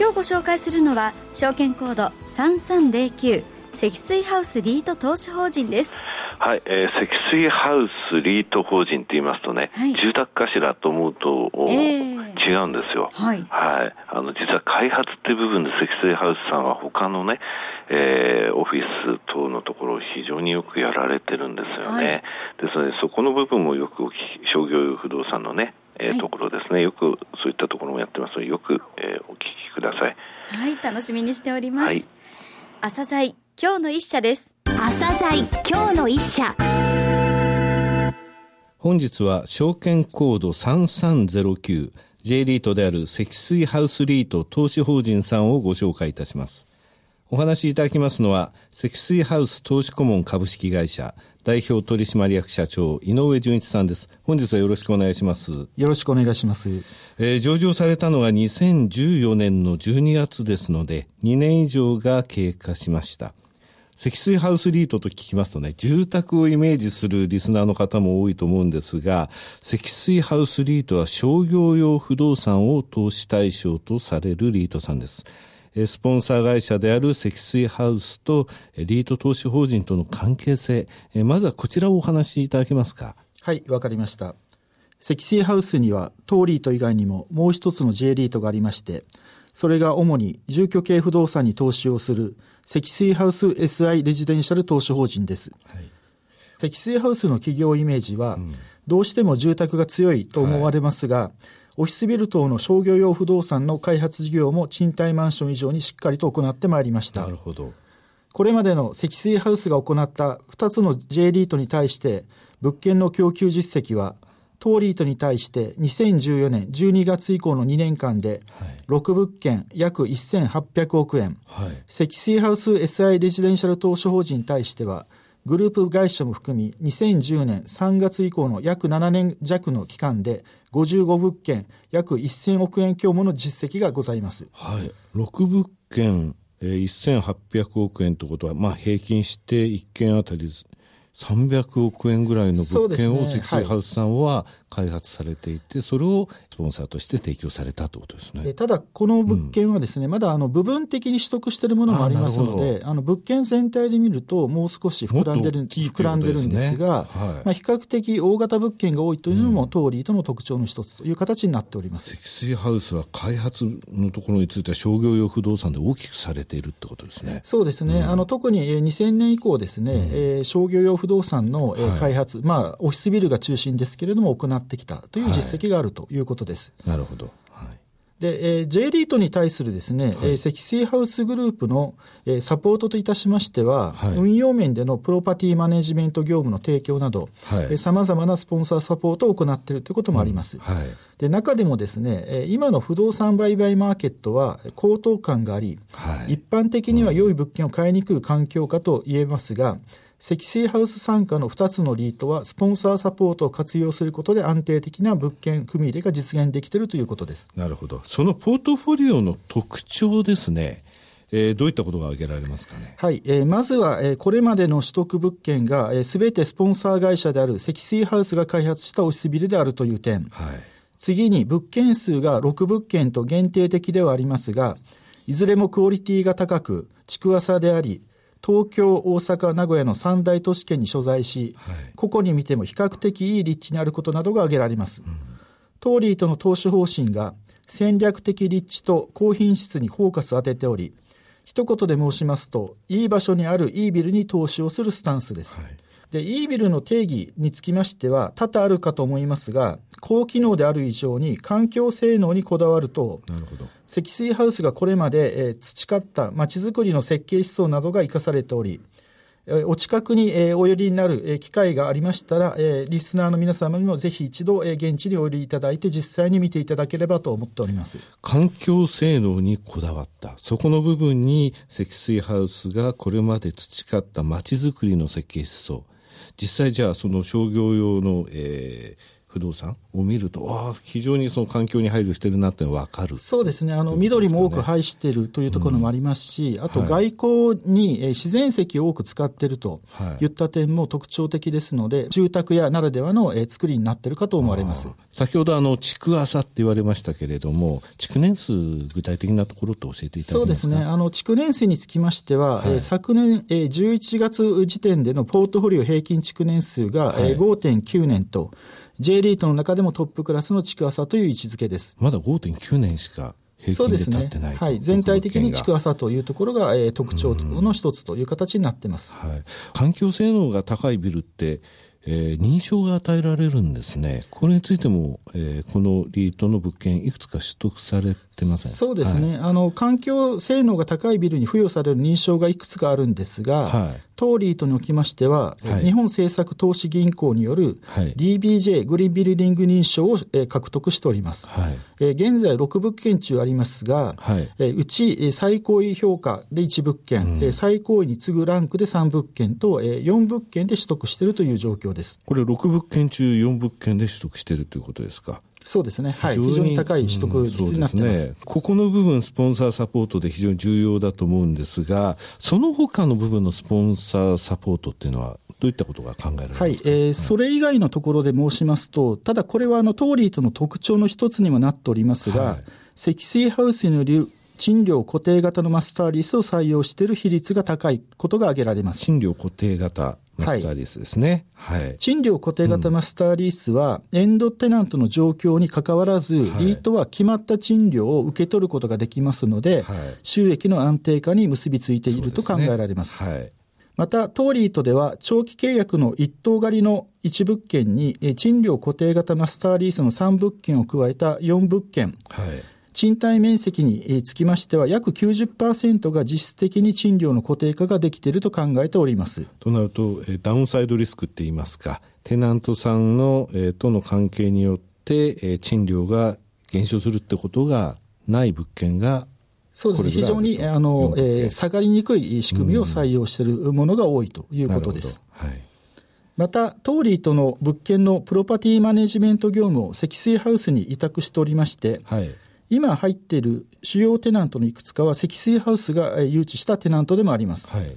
今日ご紹介するのは証券コード3309積水ハウスリート投資法人ですはい、えー、積水ハウスリート法人って言いますとね、はい、住宅かしらと思うと、えー、違うんですよ。はい。はい。あの、実は開発っていう部分で積水ハウスさんは他のね、えー、オフィス等のところを非常によくやられてるんですよね。はい、ですので、そこの部分もよく商業用不動産のね、えー、ところですね。よくそういったところもやってますので、よく、えー、お聞きください。はい、楽しみにしております。はい。朝鮮今日の一社です。朝鮮今日の一社本日は証券コード 3309J リートである積水ハウスリート投資法人さんをご紹介いたします。お話しいただきますのは、積水ハウス投資顧問株式会社代表取締役社長井上純一さんです。本日はよろしくお願いします。よろしくお願いします。えー、上場されたのが2014年の12月ですので、2年以上が経過しました。積水ハウスリートと聞きますとね、住宅をイメージするリスナーの方も多いと思うんですが、積水ハウスリートは商業用不動産を投資対象とされるリートさんです。スポンサー会社である積水ハウスとリート投資法人との関係性、まずはこちらをお話しいただけますか。はい、わかりました。積水ハウスには当リート以外にももう一つの J リートがありまして、それが主に住居系不動産に投資をする積水ハウス SI レジデンシャル投資法人です。はい、積水ハウスの企業イメージは、どうしても住宅が強いと思われますが、はい、オフィスビル等の商業用不動産の開発事業も賃貸マンション以上にしっかりと行ってまいりました。なるほど。これまでの積水ハウスが行った2つの J リートに対して物件の供給実績はトーリートに対して2014年12月以降の2年間で、6物件約1800億円、はい、積水ハウス SI レジデンシャル投資法人に対しては、グループ会社も含み、2010年3月以降の約7年弱の期間で、55物件約1000億円強もの実績がございます。はい。6物件、えー、1800億円ということは、まあ平均して1件あたり300億円ぐらいの物件を積水ハウスさんは開発されていて、それをスポンサーとして提供されたということですね。ただ、この物件はですね、うん、まだあの部分的に取得しているものもありますので、あの物件全体で見ると、もう少し膨らんでる、膨らんでるんですが、はい、まあ、比較的大型物件が多いというのも、トーリーとの特徴の一つという形になっております。積水ハウスは開発のところについては商業用不動産で大きくされているってことですね。そうですね。うん、あの特に2000年以降ですね、うん、えー、商業用不動産の、えー、開発、はい、まあ、オフィスビルが中心ですけれども、行ってきたという実績があるということです。はい、なるほど。で、えー、J リートに対するですね、はい、えー、積水ハウスグループの、えー、サポートといたしましては、はい、運用面でのプロパティマネジメント業務の提供など、さまざまなスポンサーサポートを行っているということもあります。うんはい、で中でもですね、えー、今の不動産売買マーケットは高騰感があり、一般的には良い物件を買いに来る環境かと言えますが、積水ハウス傘下の2つのリートは、スポンサーサポートを活用することで安定的な物件組入れが実現できているということです。なるほど。そのポートフォリオの特徴ですね。えー、どういったことが挙げられますかね？はい。えー、まずは、えー、これまでの取得物件が、す、え、べ、てスポンサー会社である積水ハウスが開発したオフィスビルであるという点。はい。次に、物件数が6物件と限定的ではありますが、いずれもクオリティが高く、築浅であり、東京、大阪、名古屋の三大都市圏に所在し、はい、個々に見ても比較的いい立地にあることなどが挙げられます。うん、トーリーとの投資方針が戦略的立地と高品質にフォーカスを当てており、一言で申しますと、いい場所にあるいいビルに投資をするスタンスです。はいで、イービルの定義につきましては多々あるかと思いますが、高機能である以上に環境性能にこだわると、なるほど積水ハウスがこれまで、えー、培った街づくりの設計思想などが生かされており、お近くにお寄りになる機会がありましたら、リスナーの皆様にもぜひ一度現地にお寄りいただいて実際に見ていただければと思っております。環境性能にこだわった。そこの部分に積水ハウスがこれまで培った街づくりの設計思想。実際じゃあその商業用の、えー、不動産を見ると、ああ、非常にその環境に配慮してるなってわかる、そうですね。あの、緑も多く配しているというところもありますし、うん、あと外交に自然石を多く使っているとい。った点も特徴的ですので、住宅やならではの作りになっているかと思われます。先ほどあの、築浅って言われましたけれども、築年数、具体的なところって教えていただけますか？そうですね。あの、築年数につきましては、はい、昨年11月時点でのポートフォリオ平均築年数が5.9年と、J リートの中でもトップクラスの築浅という位置づけです。まだ5.9年しか平均で経ってない、ね、はい。全体的に築浅というところが、えー、特徴の一つという形になってます。はい。環境性能が高いビルって、えー、認証が与えられるんですね。これについても、えー、このリートの物件、いくつか取得されてません。そうですね、はい、あの、環境性能が高いビルに付与される認証がいくつかあるんですが、はい、当リートにおきましては、はい、日本政策投資銀行による DBJ、グリーンビルディング認証を、えー、獲得しております。はい。えー、現在6物件中ありますが、はい。えー、うち最高位評価で1物件、うん、最高位に次ぐランクで3物件と、えー、4物件で取得しているという状況です。これ6物件中4物件で取得しているということですか？そうですね、はい、非常に高い取得率になってます。うんすね、ここの部分、スポンサーサポートで非常に重要だと思うんですが、その他の部分のスポンサーサポートっていうのは、どういったことが考えられますか、はい。えー、それ以外のところで申しますと、ただこれはあのトーリーとの特徴の一つにもなっておりますが、はい、積水ハウスによる賃料固定型のマスターリースを採用している比率が高いことが挙げられます。賃料固定型マスターリースですね。はい。賃料固定型マスターリースは、エンドテナントの状況にかかわらず、リートは決まった賃料を受け取ることができますので、はい、収益の安定化に結びついていると考えられます。すね、はい。また、トーリートでは、長期契約の一棟借りの1物件に、賃料固定型マスターリースの3物件を加えた4物件、はい、賃貸面積につきましては、約90%が実質的に賃料の固定化ができていると考えております。となると、ダウンサイドリスクって言いますか、テナントさんの、えとの関係によって、え賃料が減少するってことがない物件がそうですね、非常にあの、えー、下がりにくい仕組みを採用しているものが多いということです。はい、また、トーリーとの物件のプロパティマネジメント業務を積水ハウスに委託しておりまして、はい今入っている主要テナントのいくつかは積水ハウスが誘致したテナントでもあります。はい、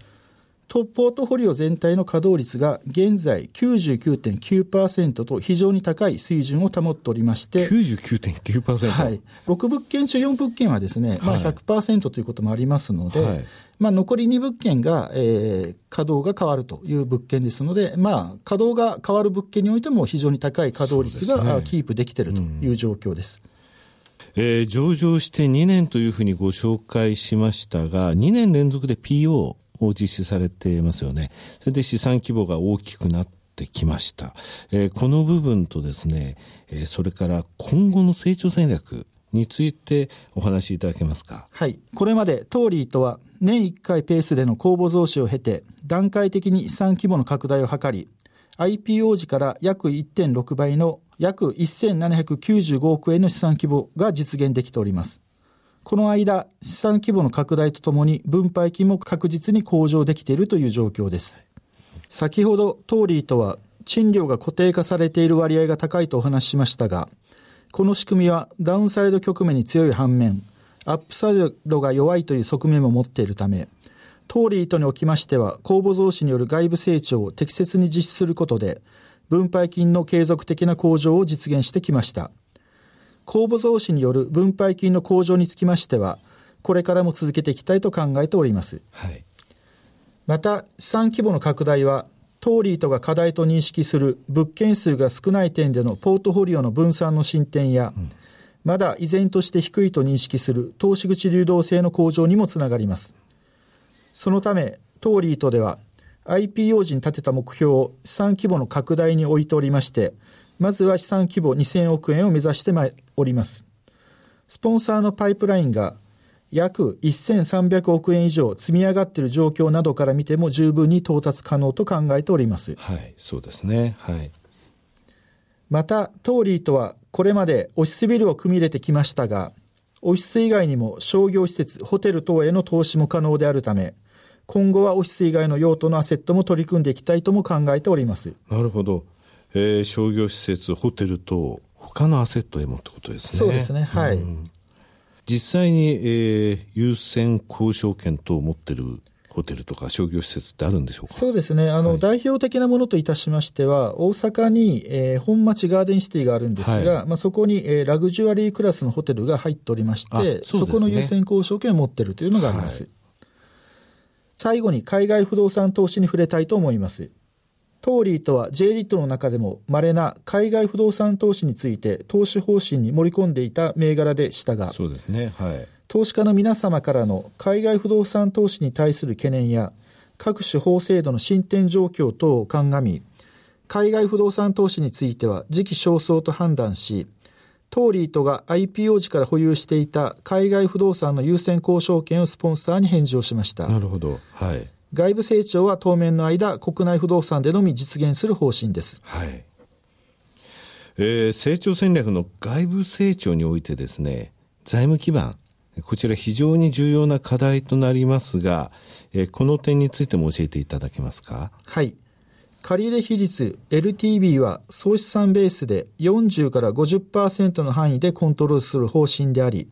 トポートフォリオ全体の稼働率が現在99.9%と非常に高い水準を保っておりまして、99.9%? はい。6物件中4物件はですね、まあ100%ということもありますので、はい、まあ残り2物件が、えー、稼働が変わるという物件ですので、まあ稼働が変わる物件においても非常に高い稼働率が、キープできているという状況です。えー、上場して2年というふうにご紹介しましたが、2年連続で PO を実施されていますよね。それで資産規模が大きくなってきました。えー、この部分とですね、えー、それから今後の成長戦略についてお話しいただけますか？はい。これまでトーリーとは年1回ペースでの公募増資を経て、段階的に資産規模の拡大を図り、IPO 時から約1.6倍の約1795億円の資産規模が実現できております。この間、資産規模の拡大とともに分配金も確実に向上できているという状況です。先ほど、トーリーとは賃料が固定化されている割合が高いとお話ししましたが、この仕組みはダウンサイド局面に強い反面、アップサイドが弱いという側面も持っているため、トーリーとにおきましては、公募増資による外部成長を適切に実施することで、分配金の継続的な向上を実現してきました。公募増資による分配金の向上につきましては、これからも続けていきたいと考えております。はい、また、資産規模の拡大は、トーリーとが課題と認識する物件数が少ない点でのポートフォリオの分散の進展や、うん、まだ依然として低いと認識する投資口流動性の向上にもつながります。そのため、トーリーとでは、IPO 時に立てた目標を資産規模の拡大に置いておりまして、まずは資産規模2000億円を目指しております。スポンサーのパイプラインが約1300億円以上積み上がっている状況などから見ても十分に到達可能と考えております。はい、そうですね。はい。また、トーリーとはこれまでオフィスビルを組み入れてきましたが、オフィス以外にも商業施設、ホテル等への投資も可能であるため、今後はオフィス以外の用途のアセットも取り組んでいきたいとも考えております。なるほど。えー、商業施設、ホテル等、他のアセットへもってことですね。そうですね。はい。うん実際に、えー、優先交渉権等を持ってるホテルとか商業施設ってあるんでしょうか？そうですね。あの、はい、代表的なものといたしましては、大阪に、えー、本町ガーデンシティがあるんですが、はい、まあ、そこに、えー、ラグジュアリークラスのホテルが入っておりまして、そ、ね,、この優先交渉権を持っているというのがあります。はい、最後に海外不動産投資に触れたいと思います。トーリーとは J リットの中でも稀な海外不動産投資について投資方針に盛り込んでいた銘柄でしたが、そうですね。はい。投資家の皆様からの海外不動産投資に対する懸念や、各種法制度の進展状況等を鑑み、海外不動産投資については時期尚早と判断し、トーリーとが IPO 時から保有していた海外不動産の優先交渉権をスポンサーに返上しました。なるほど。はい。外部成長は当面の間、国内不動産でのみ実現する方針です。はい。えー、成長戦略の外部成長においてですね、財務基盤、こちら非常に重要な課題となりますが、えー、この点についても教えていただけますか？はい。借入比率 LTV は総資産ベースで40から50%の範囲でコントロールする方針であり、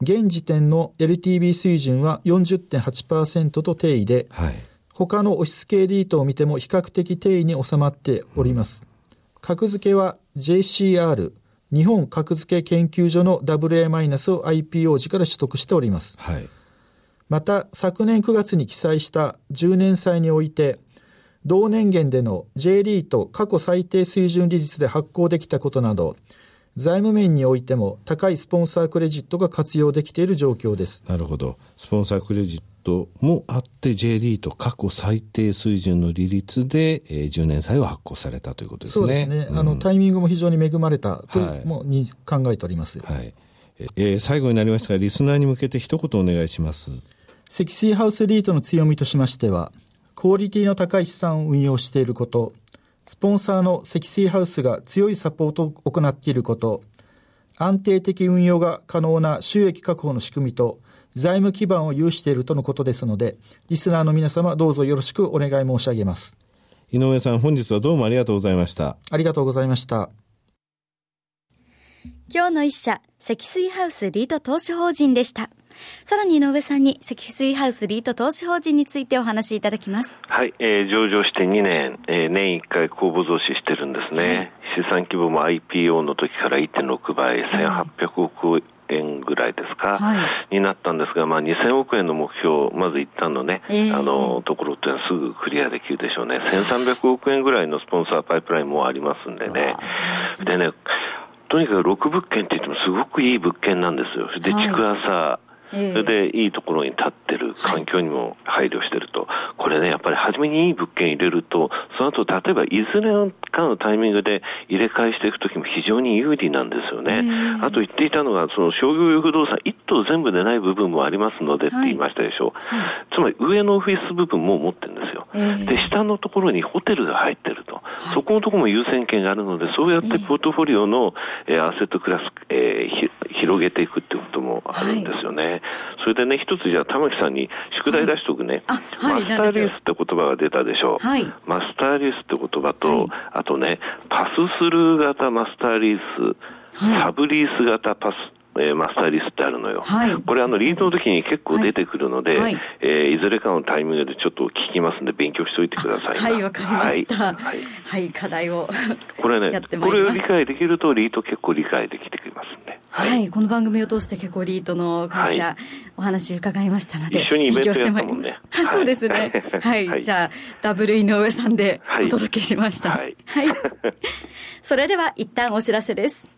現時点の LTV 水準は40.8%と定位で、はい、他のオフィス系リートを見ても比較的定位に収まっております。うん、格付けは JCR、日本格付け研究所の WA- を IPO 時から取得しております。はい、また、昨年9月に記載した10年債において、同年限での J リート過去最低水準利率で発行できたことなど、財務面においても高いスポンサークレジットが活用できている状況です。なるほど。スポンサークレジットもあって、J リート過去最低水準の利率で、えー、10年債を発行されたということですね。そうですね。うん、あの、タイミングも非常に恵まれたと、はい、もに考えております。はい。えー、最後になりましたが、リスナーに向けて一言お願いします。積水ハウスリートの強みとしましては、クオリティの高い資産を運用していること、スポンサーの積水ハウスが強いサポートを行っていること、安定的運用が可能な収益確保の仕組みと、財務基盤を有しているとのことですので、リスナーの皆様どうぞよろしくお願い申し上げます。井上さん、本日はどうもありがとうございました。ありがとうございました。今日の一社、積水ハウスリート投資法人でした。さらに井上さんに積水ハウスリート投資法人についてお話しいただきます。はい、えー、上場して2年、えー、年1回公募増資してるんですね。資産規模も IPO の時から1.6倍、1800億円ぐらいですか、はい、になったんですが、まあ、2000億円の目標、まず一旦のね、えー、あのところっていうのはすぐクリアできるでしょうね、1300億円ぐらいのスポンサーパイプラインもありますんでね。でねとにかく6物件って言ってもすごくいい物件なんですよ。で、築浅、それでいいところに立ってる、環境にも配慮してると、これね、やっぱり初めにいい物件入れると、その後例えばいずれかのタイミングで入れ替えしていくときも非常に有利なんですよね。あと言っていたのが、その商業用不動産、一棟全部でない部分もありますのでって言いましたでしょう。はいはい、つまり上のオフィス部分も持ってるんですよ。で、下のところにホテルが入ってると。そこのところも優先権があるので、そうやってポートフォリオの、えー、アセットクラス、えー、広げていくっていうもあるんですよね。それでね、一つじゃあ玉木さんに宿題出しておくね。マスターリースって言葉が出たでしょう。マスターリースって言葉と、あとね、パススルー型マスターリース、サブリース型パスえー、マスターリストってあるのよ。はい、これあのリードの時に結構出てくるので、はい、えー、いずれかのタイミングでちょっと聞きますんで勉強しておいてください。はい、わかりました。はい、はい、課題をこれね、これを理解できるとリート結構理解できてきますんで。はい、この番組を通して結構リートの会社、お話伺いましたので、一緒にイベントやったもんね。そうですね。はい、じゃあ、ダブル井上さんでお届けしました。はい。はい、それでは一旦お知らせです。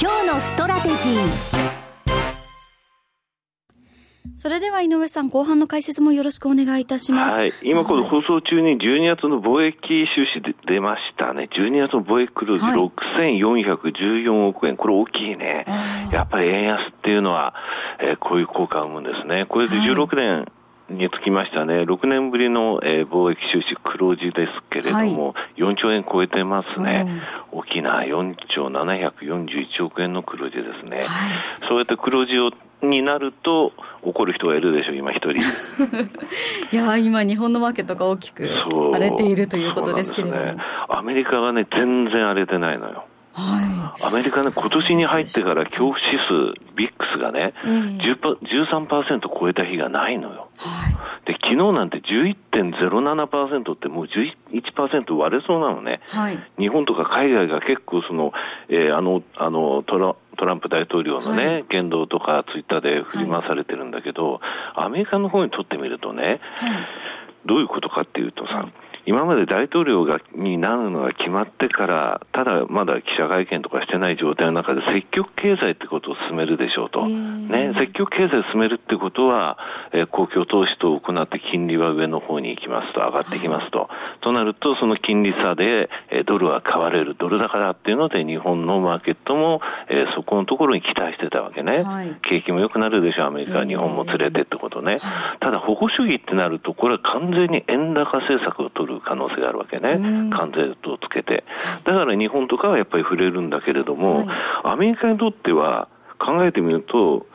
今日のストラテジーそれでは井上さん、後半の解説もよろしくお願いいたします。はい。今この放送中に12月の貿易収支で出ましたね。12月の貿易黒字6414億円。これ大きいね。やっぱり円安っていうのは、えー、こういう効果を生むんですね。これで16年、につきましてはね、6年ぶりの、えー、貿易収支黒字ですけれども、はい、4兆円超えてますね。大きな4兆741億円の黒字ですね。はい、そうやって黒字をになると怒る人がいるでしょう、今一人。いや今、日本のマーケットが大きく荒れているということですけれども。ね、アメリカはね、全然荒れてないのよ。はい、アメリカね、今年に入ってから恐怖指数、ビックスがね、えー、13%超えた日がないのよ。はい、で、昨日なんて11.07%ってもう11%割れそうなのね。はい、日本とか海外が結構その、えー、あの、あの、トラトランプ大統領のね、はい、言動とかツイッターで振り回されてるんだけど、アメリカの方にとってみるとね、どういうことかっていうとさ、今まで大統領がになるのが決まってから、ただまだ記者会見とかしてない状態の中で積極経済ってことを進めるでしょうと。ね、積極経済を進めるってことは、えー、公共投資と行って金利は上の方に行きますと、上がってきますと。となると、その金利差で、えー、ドルは買われる、ドル高だっていうので、日本のマーケットも、えー、そこのところに期待してたわけね。はい、景気も良くなるでしょう、アメリカ、日本も連れてってことね。ただ、保護主義ってなると、これは完全に円高政策を取る可能性があるわけね、関税をつけて。だから日本とかはやっぱり触れるんだけれども、はい、アメリカにとっては考えてみると、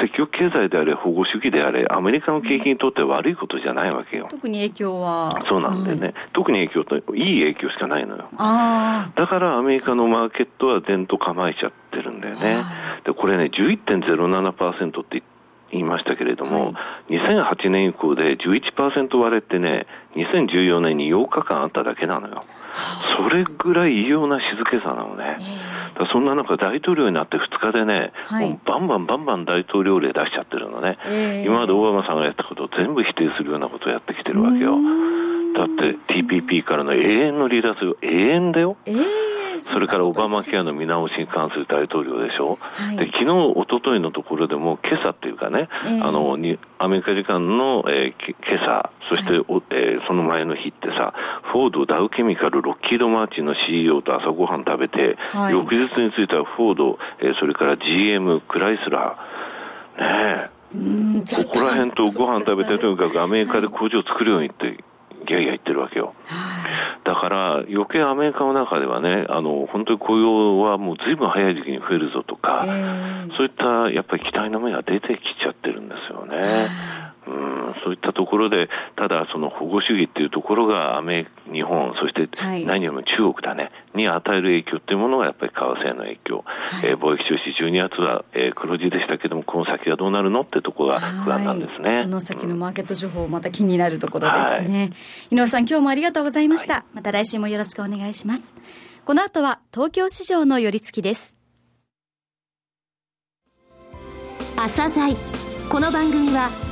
積極経済であれ、保護主義であれ、アメリカの景気にとって悪いことじゃないわけよ。特に影響は。そうなんだよね。はい、特に影響って、いい影響しかないのよ。だからアメリカのマーケットは前途構えちゃってるんだよね。で、これね、11.07%って言って言いましたけれども、はい、2008年以降で11%割れってね、2014年に8日間あっただけなのよ。それぐらい異様な静けさなのね。だそんな中、大統領になって2日でね、はい、もうバンバンバンバン大統領令出しちゃってるのね。今までオバマさんがやったことを全部否定するようなことをやってきてるわけよ。だって TPP からの永遠の離脱永遠だよ。えー それからオバマケアの見直しに関する大統領でしょ、はい、で昨日一昨日のところでも、今朝っていうかね、えー、あのにアメリカ時間の、えー、今朝、そして、はい、えー、その前の日ってさ、フォード、ダウケミカル、ロッキード・マーチンの CEO と朝ごはん食べて、はい、翌日についてはフォード、えー、それから GM、クライスラー、ねえ、ここら辺とご飯食べて、とにかくアメリカで工場を作るようにってギャギャ言ってるわけよ。だから余計アメリカの中ではね、あの、本当に雇用はもう随分早い時期に増えるぞとか、えー、そういったやっぱり期待の目が出てきちゃってるんですよね。うんそういったところで、ただその保護主義っていうところがアメ日本、そして何よりも中国だね、に与える影響っていうものがやっぱり為替への影響、はい、えー、貿易収支12月は、えー、黒字でしたけども、この先はどうなるのってところが不安なんですね。この先のマーケット情報、また気になるところですね。はい、井上さん、今日もありがとうございました。はい、また来週もよろしくお願いします。この後は東京市場の寄り付きです。朝鮮この番組は